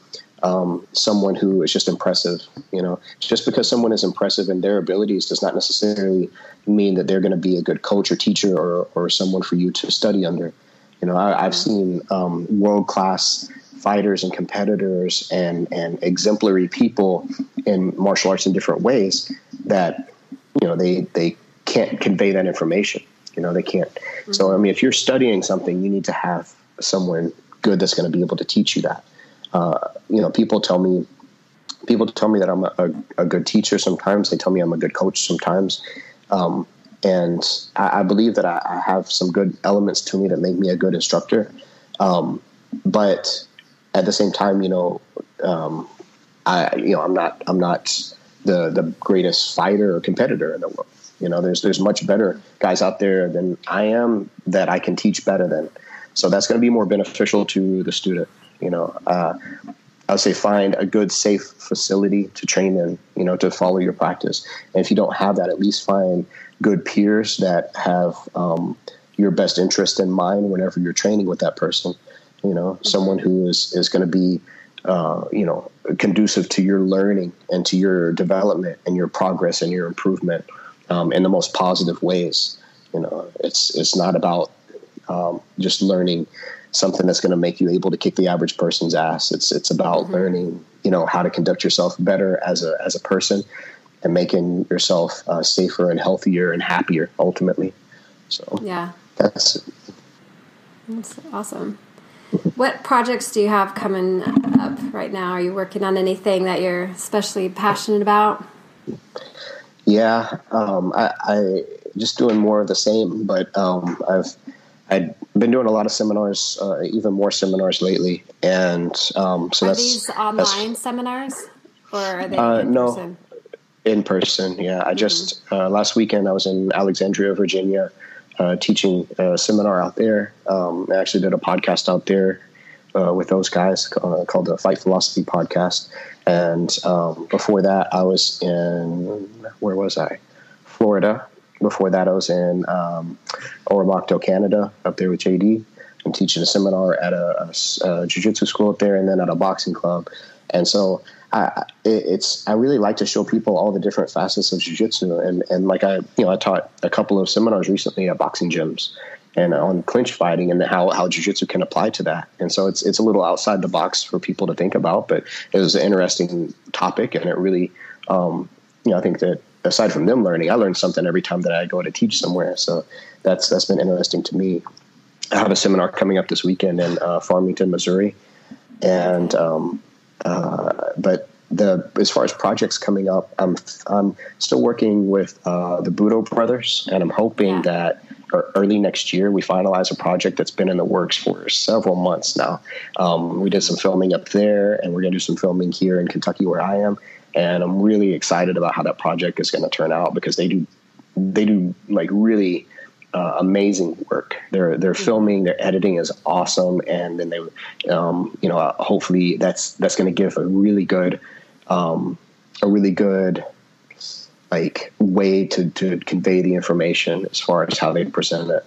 um, someone who is just impressive. You know, just because someone is impressive in their abilities does not necessarily mean that they're going to be a good coach or teacher or or someone for you to study under. You know, I, have seen um, world class fighters and competitors and and exemplary people in martial arts in different ways that you know they they can't convey that information you know they can't. Mm-hmm. so i mean if you're studying something you need to have someone good that's going to be able to teach you that. Uh, you know people tell me people tell me that i'm a, a, a, good teacher sometimes. They tell me i'm a good coach sometimes. Um, and I, I, believe that I, I, have some good elements to me that make me a good instructor. Um, but at the same time you know um, i you know i'm not i'm not the the greatest fighter or competitor in the world. You know, there's there's much better guys out there than I am that I can teach better than. So that's going to be more beneficial to the student. You know, uh, I would say find a good, safe facility to train in. You know, to follow your practice. And if you don't have that, at least find good peers that have um, your best interest in mind whenever you're training with that person. You know, someone who is is going to be uh, you know, conducive to your learning and to your development and your progress and your improvement um, in the most positive ways. You know, it's it's not about um, just learning something that's going to make you able to kick the average person's ass. It's it's about mm-hmm. learning, you know, how to conduct yourself better as a as a person and making yourself uh, safer and healthier and happier ultimately. So yeah, that's that's awesome. What projects do you have coming up right now? Are you working on anything that you're especially passionate about? Yeah, um, I, I, just doing more of the same, but um, I've I've been doing a lot of seminars, uh, even more seminars lately, and um, so are that's these online seminars or are they uh, in no, person? in person. Yeah, I Mm-hmm. just uh, last weekend I was in Alexandria, Virginia, uh, teaching a seminar out there. Um, I actually did a podcast out there uh, with those guys uh, called the Fight Philosophy Podcast. And um, before that, I was in where was I? Florida. Before that, I was in um, Oromocto, Canada, up there with JD. I'm teaching a seminar at a jiu-jitsu school up there, and then at a boxing club. And so I, it's I really like to show people all the different facets of jiu-jitsu, and and like I you know I taught a couple of seminars recently at boxing gyms and on clinch fighting and how how jiu-jitsu can apply to that. And so it's it's a little outside the box for people to think about, but it was an interesting topic, and it really um, you know I think that aside from them learning, I learned something every time that I go to teach somewhere. So that's that's been interesting to me. I have a seminar coming up this weekend in uh, Farmington, Missouri, and um, uh, but the as far as projects coming up, I'm I'm still working with uh, the Budo brothers, and I'm hoping Yeah. that early next year we finalize a project that's been in the works for several months now. Um, we did some filming up there, and we're going to do some filming here in Kentucky where I am, and I'm really excited about how that project is going to turn out because they do they do like really uh, amazing work. Their their filming, their editing is awesome, and then they, um, you know, uh, hopefully that's that's going to give a really good, um, a really good, like way to to convey the information as far as how they present it.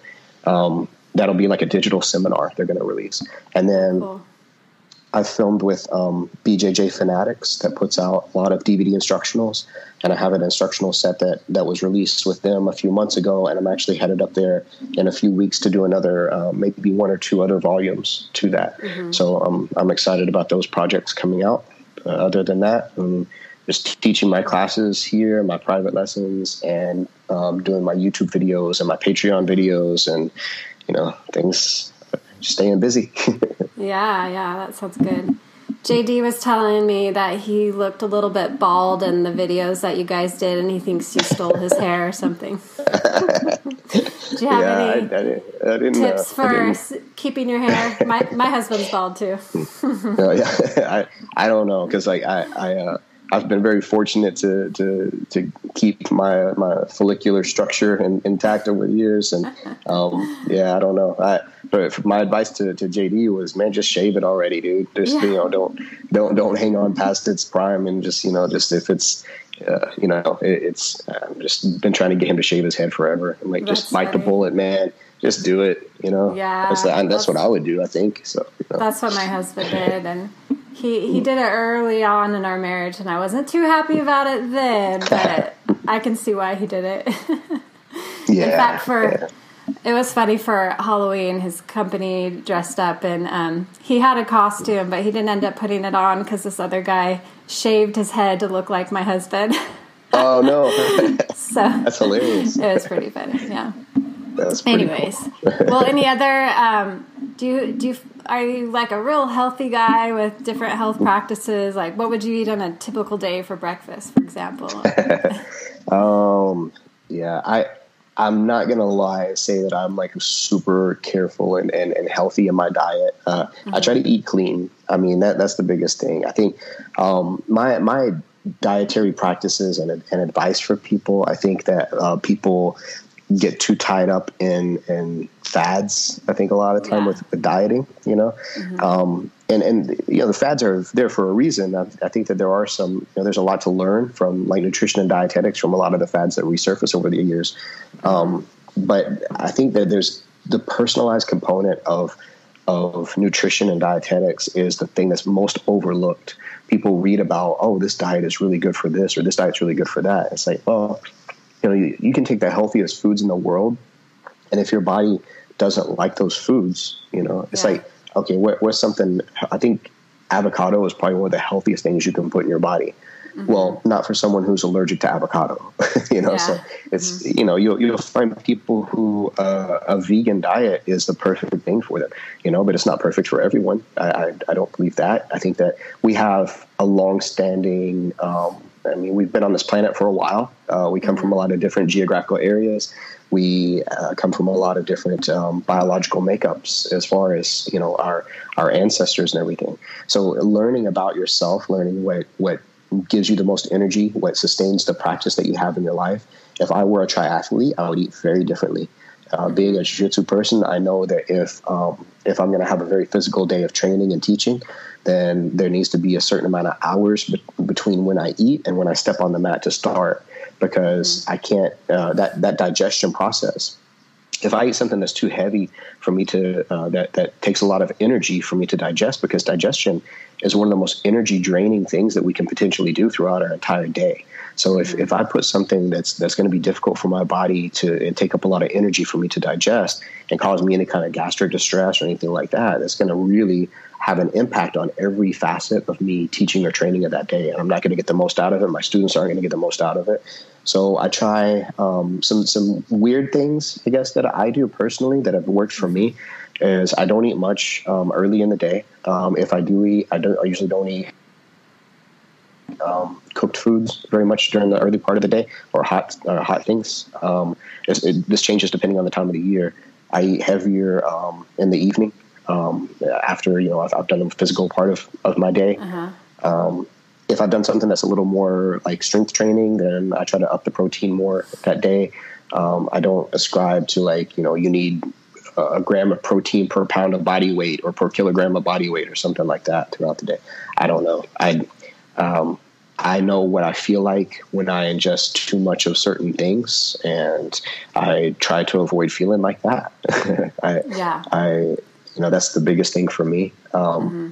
Um, that'll be like a digital seminar they're going to release, and then. Cool. I've filmed with um, BJJ Fanatics that puts out a lot of DVD instructionals, and I have an instructional set that that was released with them a few months ago, and I'm actually headed up there in a few weeks to do another, uh, maybe one or two other volumes to that. So um, I'm excited about those projects coming out. Uh, other than that, um, just teaching my classes here, my private lessons, and um, doing my YouTube videos and my Patreon videos, and you know things. Staying busy. <laughs> Yeah, yeah, that sounds good. JD was telling me that he looked a little bit bald in the videos that you guys did, and he thinks you stole his hair or something. <laughs> Do you have yeah, I, I any didn't, I didn't tips uh, I for keeping your hair? My my husband's bald too. <laughs> No, yeah, I I don't know because like I I uh, I've been very fortunate to to to keep my my follicular structure in, intact over the years, and <laughs> um, yeah, I don't know. I but my advice to, to JD was, man, just shave it already, dude. Just Yeah. you know, don't don't don't hang on past its prime, and just you know, just if it's. Uh, you know, it, it's. I've just been trying to get him to shave his head forever. I'm like, just That's bite the bullet, man. Just do it. You know. Yeah, that's, that's, that's- what I would do. I think so. you know. That's what my husband did, and he he did it early on in our marriage, and I wasn't too happy about it then, but <laughs> I can see why he did it. <laughs> yeah. In fact, for yeah. it was funny for Halloween, his company dressed up, and um, he had a costume, but he didn't end up putting it on because this other guy shaved his head to look like my husband. Oh no, <laughs> so that's hilarious. it was pretty funny. Yeah. That's Anyways, cool. well, any other? Um, do you do you are you like a real healthy guy with different health practices? Like, what would you eat on a typical day for breakfast, for example? <laughs> Um, yeah, I I'm not gonna lie and say that I'm like super careful and, and, and healthy in my diet. Uh, I try to eat clean. I mean that that's the biggest thing. I think um, my my dietary practices and and advice for people. I think that uh, people get too tied up in in fads. I think a lot of time Yeah. with, with dieting, you know, um, and and you know the fads are there for a reason. I, I think that there are some. You know, there's a lot to learn from like nutrition and dietetics from a lot of the fads that resurface over the years. Um, but I think that there's the personalized component of of nutrition and dietetics is the thing that's most overlooked. People read about, oh, this diet is really good for this, or this diet's really good for that. It's like, well, you know, you, you can take the healthiest foods in the world, and if your body doesn't like those foods, you know, it's Yeah. like, okay, what, what's something? I think avocado is probably one of the healthiest things you can put in your body. Well, not for someone who's allergic to avocado, <laughs> you know. Yeah. So it's you know you'll you'll find people who uh, a vegan diet is the perfect thing for them, you know, but it's not perfect for everyone. I I, I don't believe that. I think that we have a long-standing um, I mean, we've been on this planet for a while. Uh, we come from a lot of different geographical areas. We uh, come from a lot of different um, biological makeups as far as you know our our ancestors and everything. So learning about yourself, learning what what gives you the most energy, what sustains the practice that you have in your life. If I were a triathlete, I would eat very differently. Uh, being a jiu-jitsu person, I know that if um, if I'm going to have a very physical day of training and teaching, then there needs to be a certain amount of hours be- between when I eat and when I step on the mat to start, because mm-hmm. I can't uh, that that digestion process. If I eat something that's too heavy for me to uh, that that takes a lot of energy for me to digest, because digestion is one of the most energy draining things that we can potentially do throughout our entire day. So if, if I put something that's that's going to be difficult for my body to and take up a lot of energy for me to digest and cause me any kind of gastric distress or anything like that, that's going to really have an impact on every facet of me teaching or training of that day. And I'm not going to get the most out of it. My students aren't going to get the most out of it. So I try um, some some weird things, I guess, that I do personally that have worked for me. Is I don't eat much um, early in the day. Um, if I do eat, I, don't, I usually don't eat um, cooked foods very much during the early part of the day or hot uh, hot things. Um, it, this changes depending on the time of the year. I eat heavier um, in the evening um, after you know I've, I've, done the physical part of, of my day. Uh-huh. Um, if I've done something that's a little more like strength training, then I try to up the protein more that day. Um, I don't ascribe to like you know you need a gram of protein per pound of body weight or per kilogram of body weight or something like that throughout the day. I don't know. I um, I know what I feel like when I ingest too much of certain things, and I try to avoid feeling like that. <laughs> I, yeah. I, you know, that's the biggest thing for me. Um, mm-hmm.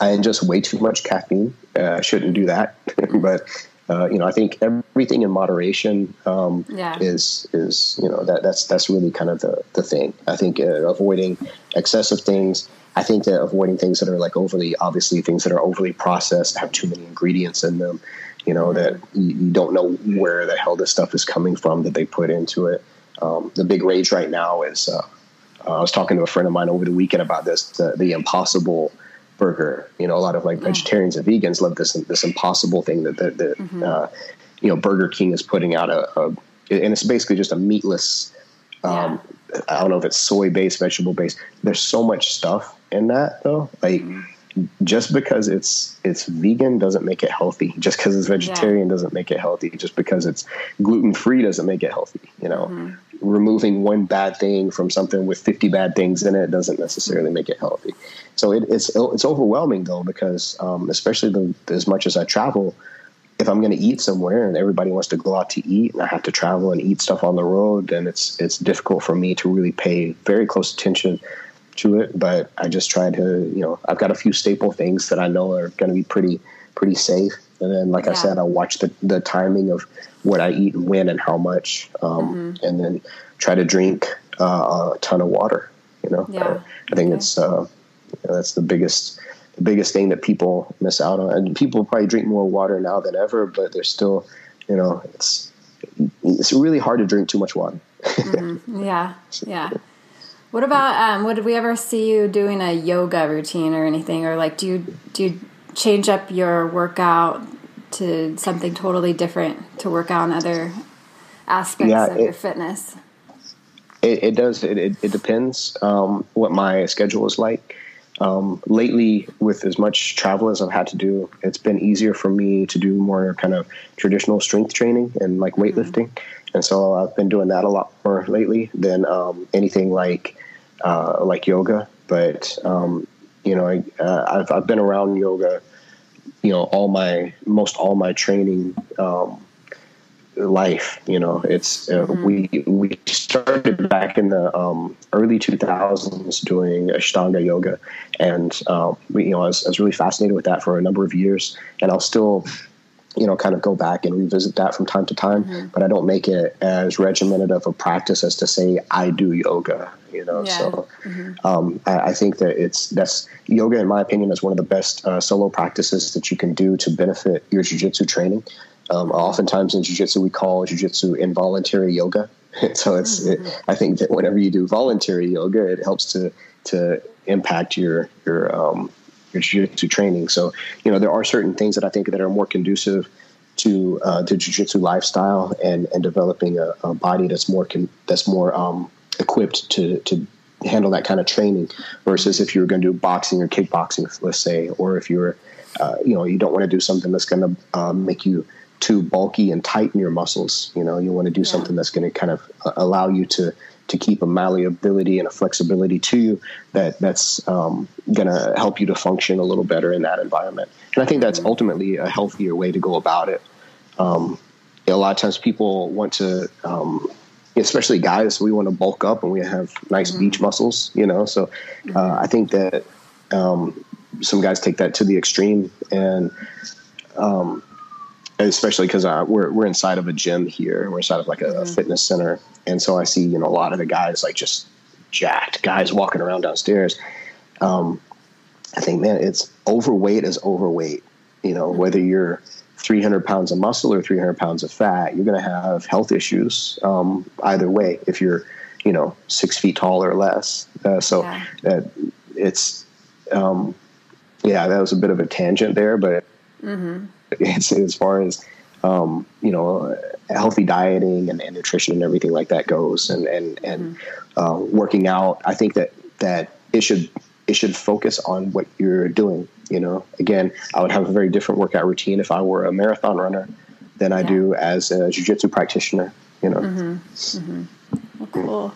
I ingest way too much caffeine. Uh, shouldn't do that, <laughs> but uh, you know, I think everything in moderation um, yeah. is is you know that that's that's really kind of the the thing. I think uh, avoiding excessive things I think that avoiding things that are like overly, obviously, things that are overly processed, have too many ingredients in them, you know, that you, don't know where the hell this stuff is coming from that they put into it. Um, the big rage right now is uh, uh, I was talking to a friend of mine over the weekend about this the, the impossible burger. You know, a lot of like vegetarians and vegans love this this impossible thing that that, that mm-hmm. uh, you know Burger King is putting out a, a, and it's basically just a meatless. Um, yeah. I don't know if it's soy based, vegetable based. There's so much stuff in that though. Like just because it's it's vegan doesn't make it healthy. Just because it's vegetarian yeah. doesn't make it healthy. Just because it's gluten free doesn't make it healthy. You know, mm-hmm. removing one bad thing from something with fifty bad things in it doesn't necessarily make it healthy. So it, it's it's overwhelming though because um, especially the, as much as I travel, if I'm going to eat somewhere and everybody wants to go out to eat and I have to travel and eat stuff on the road, then it's it's difficult for me to really pay very close attention to it, but I just try to, you know, I've got a few staple things that I know are going to be pretty, pretty safe. And then, like yeah. I said, I'll watch the, the timing of what I eat and when and how much, um, mm-hmm. and then try to drink uh, a ton of water. You know, yeah. I, I think okay. it's uh, you know, that's the biggest the biggest thing that people miss out on. And people probably drink more water now than ever, but they're still, you know, it's it's really hard to drink too much water. mm-hmm. Yeah, <laughs> yeah. What about um, would we ever see you doing a yoga routine or anything, or like do you do you change up your workout to something totally different to work on other aspects yeah, of it, your fitness? It, it does. It, it, it depends um, what my schedule is like. Um, lately, with as much travel as I've had to do, it's been easier for me to do more kind of traditional strength training and like mm-hmm. weightlifting. Mm-hmm. And so I've been doing that a lot more lately than um, anything like uh, like yoga, but um, you know, I, uh, I've I've been around yoga, you know, all my most all my training um, life. You know, it's uh, mm-hmm. we we started back in the um, early 2000s doing Ashtanga yoga, and um, we, you know, I was, I was really fascinated with that for a number of years, and I'll still you know, kind of go back and revisit that from time to time, mm-hmm. but I don't make it as regimented of a practice as to say I do yoga you know. Yeah. So mm-hmm. um, I, I, think that it's that's yoga, in my opinion, is one of the best uh, solo practices that you can do to benefit your jujitsu training. Um, oftentimes in jujitsu, we call jujitsu involuntary yoga. <laughs> so it's, mm-hmm. it, I think that whenever you do voluntary yoga, it helps to to impact your your um, your jiu-jitsu training. So you know there are certain things that I think that are more conducive to uh, jiu-jitsu lifestyle and, and developing a, a body that's more con- that's more um, equipped to, to handle that kind of training versus if you were going to do boxing or kickboxing, let's say, or if you're, uh, you know, you don't want to do something that's going to um, make you too bulky and tighten your muscles. You know, you want to do yeah. something that's going to kind of uh, allow you to to keep a malleability and a flexibility to you that that's um, going to help you to function a little better in that environment. And I think that's mm-hmm. ultimately a healthier way to go about it. Um, a lot of times people want to, um, especially guys, we want to bulk up and we have nice mm-hmm. beach muscles, you know. So uh, mm-hmm. I think that um, some guys take that to the extreme and um, especially because uh, we're we're inside of a gym here. We're inside of like a, mm-hmm. fitness center, and so I see you know a lot of the guys like just jacked guys walking around downstairs. Um, I think, man, it's overweight is overweight. You know, mm-hmm. whether you're 300 pounds of muscle or 300 pounds of fat, you're going to have health issues um, either way. If you're, you know, six feet tall or less, uh, so yeah. uh, it's, um, yeah, that was a bit of a tangent there, but. Mm-hmm as far as um, you know, healthy dieting and, and, nutrition and everything like that goes, and and and mm-hmm. uh, working out. I think that that it should it should focus on what you're doing. You know, again, I would have a very different workout routine if I were a marathon runner than I do as a jiu-jitsu practitioner. You know. Mm-hmm. Mm-hmm. Well, cool.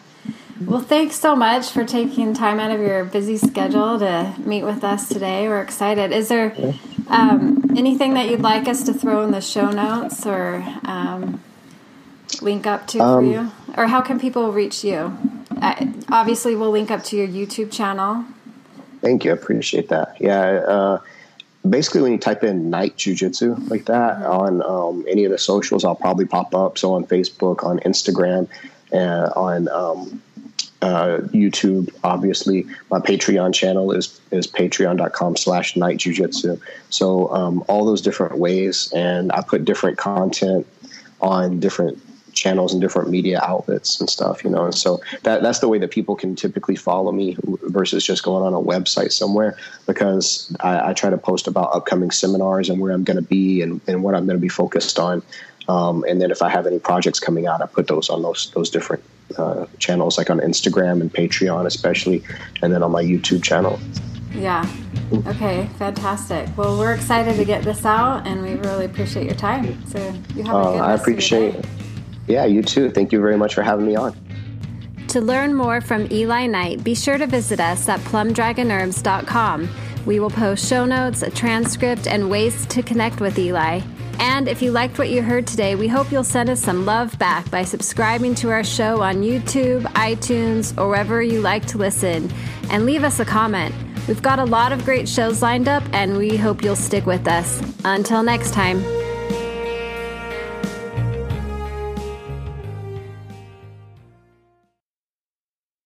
Well, thanks so much for taking time out of your busy schedule to meet with us today. We're excited. Is there um, anything that you'd like us to throw in the show notes or um, link up to um, for you? Or how can people reach you? Uh, obviously, we'll link up to your YouTube channel. Thank you. I appreciate that. Yeah. Uh, basically, when you type in Knight Jiu Jitsu like that mm-hmm. on um, any of the socials, I'll probably pop up. So on Facebook, on Instagram, and on um, uh, YouTube, obviously. My Patreon channel is is patreon.com slash knight jujitsu. So um, all those different ways, and I put different content on different channels and different media outlets and stuff, you know. And so that that's the way that people can typically follow me versus just going on a website somewhere because I, I try to post about upcoming seminars and where I'm going to be and, and what I'm going to be focused on. Um, and then if I have any projects coming out, I put those on those those different uh, channels, like on Instagram and Patreon, especially, and then on my YouTube channel. Yeah. Okay. Fantastic. Well, we're excited to get this out, and we really appreciate your time. So you have a uh, good. Uh, I appreciate. it. Yeah, you too. Thank you very much for having me on. To learn more from Eli Knight, be sure to visit us at plumdragonherbs.com. We will post show notes, a transcript, and ways to connect with Eli. And if you liked what you heard today, we hope you'll send us some love back by subscribing to our show on YouTube, iTunes, or wherever you like to listen, and leave us a comment. We've got a lot of great shows lined up, and we hope you'll stick with us. Until next time.